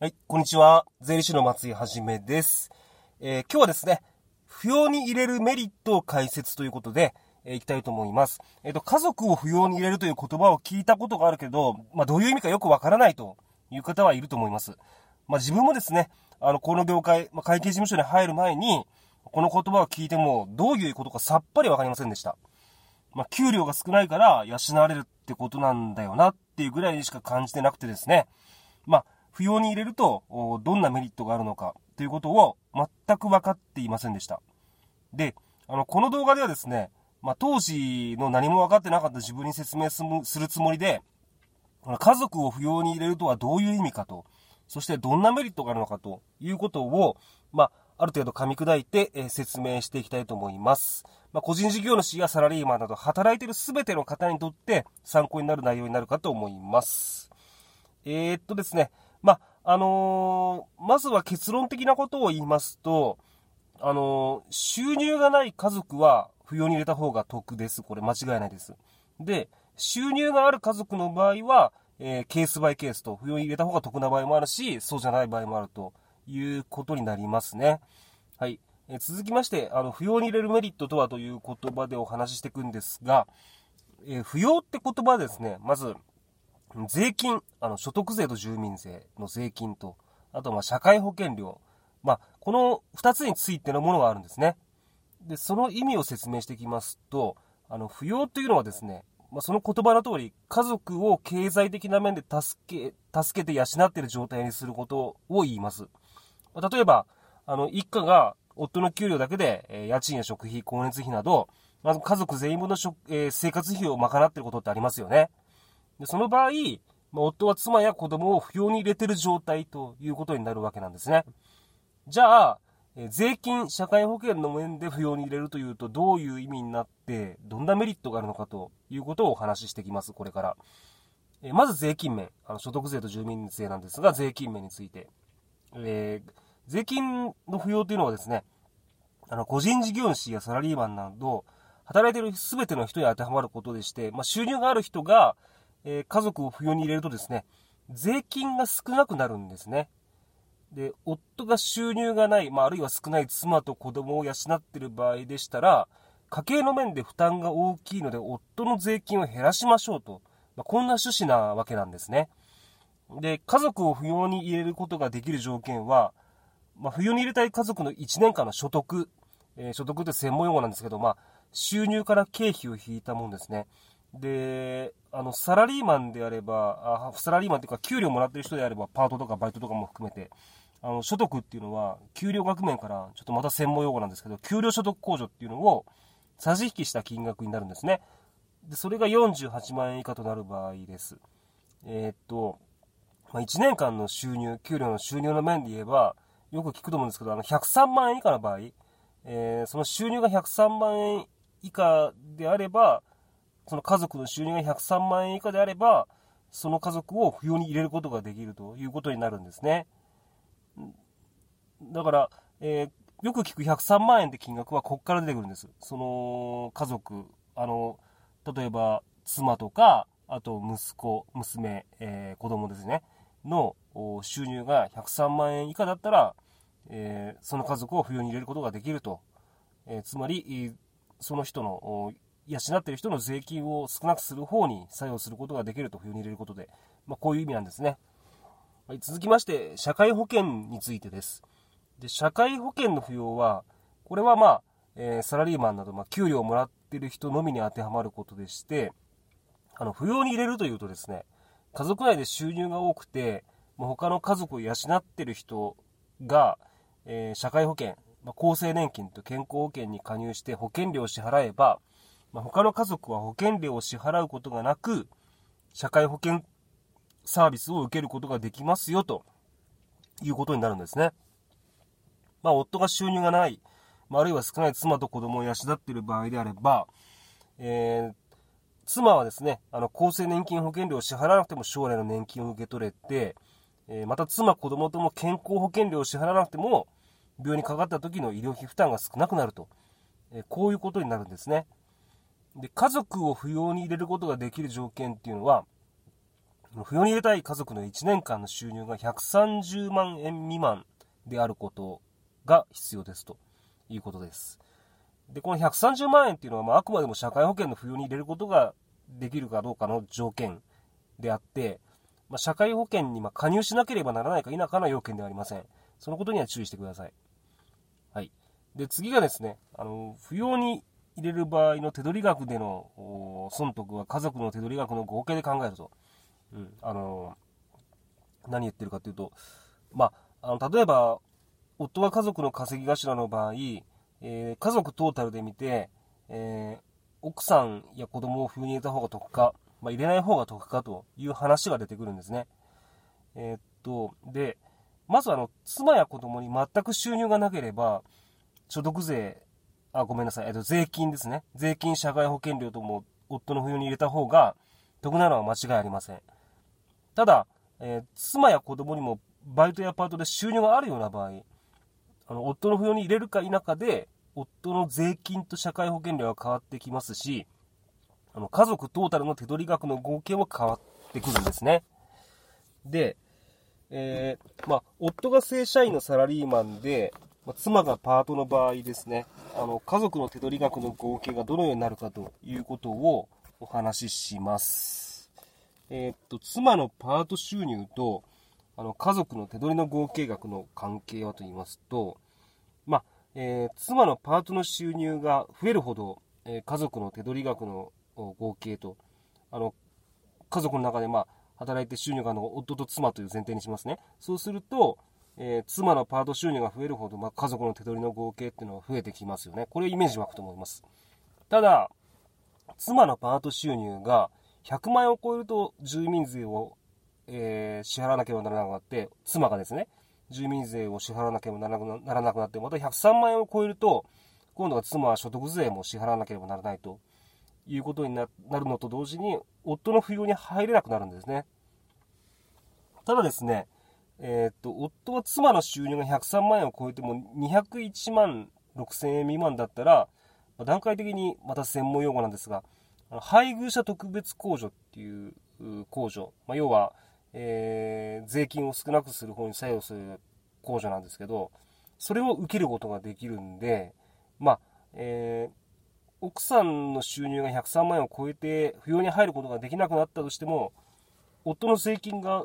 はい、こんにちは。税理士の松井はじめです。えー今日はですね、扶養に入れるメリットを解説ということで、えーいきたいと思います。えっ、と、家族を扶養に入れるという言葉を聞いたことがあるけど、まあ、どういう意味かよくわからないという方はいると思います。まあ、自分もですね、あの、この業界、まあ、会計事務所に入る前に、この言葉を聞いても、どういうことかさっぱりわかりませんでした。まあ、給料が少ないから養われるってことなんだよなっていうぐらいにしか感じてなくてですね。まあ、扶養に入れると、どんなメリットがあるのかということを全く分かっていませんでした。で、あの、この動画ではですね、まあ、当時の何も分かってなかった自分に説明するつもりで、家族を扶養に入れるとはどういう意味かと、そしてどんなメリットがあるのかということを、まあ、ある程度噛み砕いて、え説明していきたいと思います。まあ、個人事業主やサラリーマンなど働いている全ての方にとって参考になる内容になるかと思います。えーっとですね、まあ、のーまずは結論的なことを言いますと、あのー収入がない家族は扶養に入れた方が得です。これ間違いないです。で、収入がある家族の場合は、えーケースバイケースと扶養に入れた方が得な場合もあるし、そうじゃない場合もあるということになりますね。はい。えー続きまして、あの、扶養に入れるメリットとはという言葉でお話ししていくんですが、えー扶養って言葉ですね、まず、税金、あの、所得税と住民税の税金と、あと、ま、社会保険料。まあ、この二つについてのものがあるんですね。で、その意味を説明していきますと、あの、扶養というのはですね、まあ、その言葉の通り、家族を経済的な面で助け、助けて養っている状態にすることを言います。まあ例えば、あの、一家が夫の給料だけで、えー家賃や食費、光熱費など、まず家族全員分の食、えー生活費を賄っていることってありますよね。でその場合、まあ夫は妻や子供を扶養に入れてる状態ということになるわけなんですね。じゃあ、え税金、社会保険の面で扶養に入れるというとどういう意味になって、どんなメリットがあるのかということをお話ししていきます、これから。えまず税金面、あの所得税と住民税なんですが、税金面について。えー税金の扶養というのはですね、あの、個人事業主やサラリーマンなど、働いている全ての人に当てはまることでして、まあ、収入がある人が、えー家族を扶養に入れるとですね、税金が少なくなるんですね。で、夫が収入がない、まあ、あるいは少ない妻と子供を養っている場合でしたら、家計の面で負担が大きいので、夫の税金を減らしましょうと、まあ、こんな趣旨なわけなんですね。で、家族を扶養に入れることができる条件は、まあ、扶養に入れたい家族の1年間の所得、えー所得って専門用語なんですけど、まあ、収入から経費を引いたもんですね。で、あの、サラリーマンであれば、あサラリーマンというか、給料もらってる人であれば、パートとかバイトとかも含めて、あの、所得っていうのは、給料額面から、ちょっとまた専門用語なんですけど、給料所得控除っていうのを、差し引きした金額になるんですね。で、それが48万円以下となる場合です。えーっと、まあ、1年間の収入、給料の収入の面で言えば、よく聞くと思うんですけど、あの、103万円以下の場合、えーその収入が103万円以下であれば、その家族の収入が103万円以下であれば、その家族を扶養に入れることができるということになるんですね。だから、えーよく聞く103万円って金額はここから出てくるんです。その家族、あの、例えば妻とか、あと息子、娘、えー子供ですね、の収入が103万円以下だったら、えーその家族を扶養に入れることができると。えーつまり、その人の、養っている人の税金を少なくする方に作用することができると扶養に入れることで、まあ、こういう意味なんですね。はい、続きまして、社会保険についてです。で、社会保険の扶養は、これはまあ、えーサラリーマンなど、まあ、給料をもらっている人のみに当てはまることでして、あの、扶養に入れるというとですね、家族内で収入が多くて、もう他の家族を養っている人が、えー社会保険、まあ、厚生年金と健康保険に加入して保険料を支払えば、まあ、他の家族は保険料を支払うことがなく、社会保険サービスを受けることができますよ、ということになるんですね。まあ、夫が収入がない、まあ、あるいは少ない妻と子供を養っている場合であれば、えー妻はですね、あの、厚生年金保険料を支払わなくても将来の年金を受け取れて、えーまた妻、子供とも健康保険料を支払わなくても、病院にかかった時の医療費負担が少なくなると、えーこういうことになるんですね。で、家族を扶養に入れることができる条件っていうのは、扶養に入れたい家族の1年間の収入が130万円未満であることが必要ですということです。で、この130万円っていうのは、まあ、あくまでも社会保険の扶養に入れることができるかどうかの条件であって、まあ、社会保険にま加入しなければならないか否かの要件ではありません。そのことには注意してください。はい。で、次がですね、あの、扶養に入れる場合の手取り額での損得は家族の手取り額の合計で考えると。うん。あの、何言ってるかというと、まあ、あの、例えば、夫が家族の稼ぎ頭の場合、えー、家族トータルで見て、えー、奥さんや子供を風に入れた方が得か、まあ、入れない方が得かという話が出てくるんですね。えー、っと、で、まずあの、妻や子供に全く収入がなければ、所得税、あ、ごめんなさい、えっと、税金ですね。税金、社会保険料とも夫の扶養に入れた方が得なのは間違いありません。ただ、えー、妻や子供にもバイトやパートで収入があるような場合、あの、夫の扶養に入れるか否かで、夫の税金と社会保険料が変わってきますし、あの、家族トータルの手取り額の合計も変わってくるんですね。で、えー、まあ、夫が正社員のサラリーマンで、ま、妻がパートの場合ですね、あの、家族の手取り額の合計がどのようになるかということをお話しします。えー、っと、妻のパート収入と、あの、家族の手取りの合計額の関係はと言いますと、まあ、えー、妻のパートの収入が増えるほど、えー、家族の手取り額の合計と、あの、家族の中でまあ、働いて収入があの夫と妻という前提にしますね。そうすると、えー、妻のパート収入が増えるほど、まあ、家族の手取りの合計っていうのは増えてきますよね。これイメージ湧くと思います。ただ、妻のパート収入が100万円を超えると住民税を、えー、支払わなければならなくなって、妻がですね、住民税を支払わなければならなくなって、また103万円を超えると、今度は妻は所得税も支払わなければならないということになるのと同時に、夫の扶養に入れなくなるんですね。ただですね、えー、っと、夫は妻の収入が103万円を超えても201万6000円未満だったら、まあ段階的にまた専門用語なんですが、配偶者特別控除っていう控除、まあ、要は、えー、税金を少なくする方に作用する控除なんですけど、それを受けることができるんで、まあ、えー、奥さんの収入が103万円を超えて扶養に入ることができなくなったとしても、夫の税金が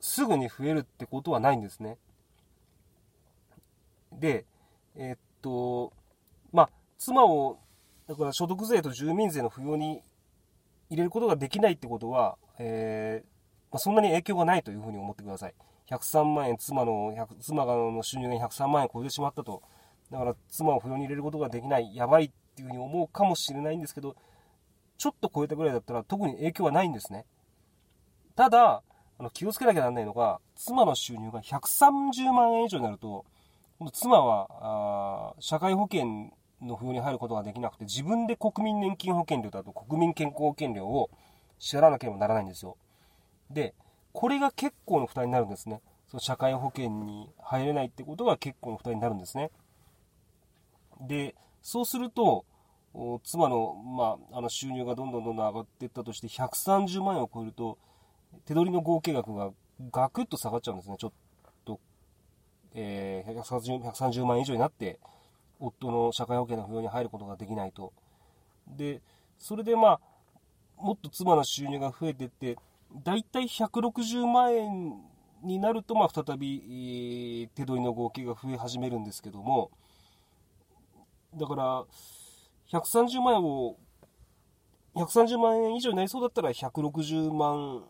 すぐに増えるってことはないんですね。で、えー、っと、まあ、妻を、だから所得税と住民税の扶養に入れることができないってことは、えー、まあ、そんなに影響がないというふうに思ってください。103万円、妻の、妻の収入が103万円超えてしまったと。だから妻を扶養に入れることができない、やばいっていうふうに思うかもしれないんですけど、ちょっと超えたぐらいだったら特に影響はないんですね。ただ、あの気をつけなきゃならないのが、妻の収入が130万円以上になると、妻は社会保険の扶養に入ることができなくて、自分で国民年金保険料だと国民健康保険料を支払わなければならないんですよ。で、これが結構の負担になるんですね。その社会保険に入れないってことが結構の負担になるんですね。で、そうすると、妻の,、まあ、あの収入がどんどんどんどん上がっていったとして、130万円を超えると、手取りの合計額がガクッと下がっちゃうんですね。ちょっと、えー、130, 130万円以上になって、夫の社会保険の扶養に入ることができないと。で、それでまあ、もっと妻の収入が増えてって、大体160万円になると、まあ、再び、手取りの合計が増え始めるんですけども、だから、130万円を、130万円以上になりそうだったら160万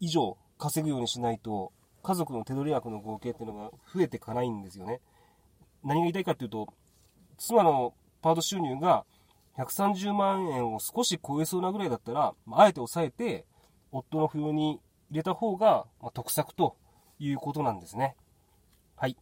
以上稼ぐようにしないと、家族の手取り額の合計っていうのが増えていかないんですよね。何が言いたいかっていうと、妻のパート収入が130万円を少し超えそうなぐらいだったら、まあえて抑えて、夫の扶養に入れた方が、ま得策ということなんですね。はい。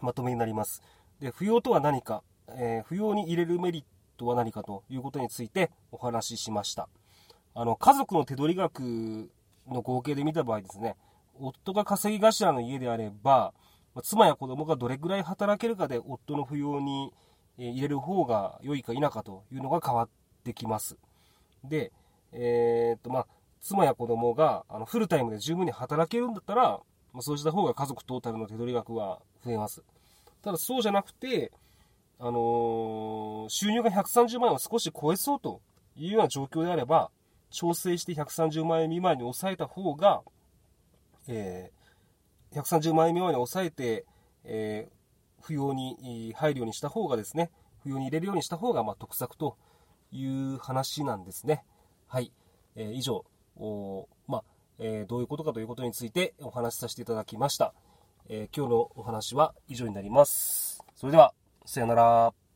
まとめになります。で、扶養とは何か、えー、扶養に入れるメリットは何かということについてお話ししました。あの、家族の手取り額の合計で見た場合ですね、夫が稼ぎ頭の家であれば、妻や子供がどれぐらい働けるかで夫の扶養に入れる方が良いか否かというのが変わってきます。で、えー、っと、まあ、妻や子供があのフルタイムで十分に働けるんだったら、まあ、そうした方が家族トータルの手取り額は増えます。ただそうじゃなくて、あのー、収入が130万円を少し超えそうというような状況であれば、調整して130万円未満に抑えた方が、えー、130万円未満に抑えて、えー、扶養に入るようにした方がですね、扶養に入れるようにした方が、まあ、得策という話なんですね。はい。えー、以上、おまあ、え、どういうことかということについてお話しさせていただきました。え、今日のお話は以上になります。それでは、さよなら。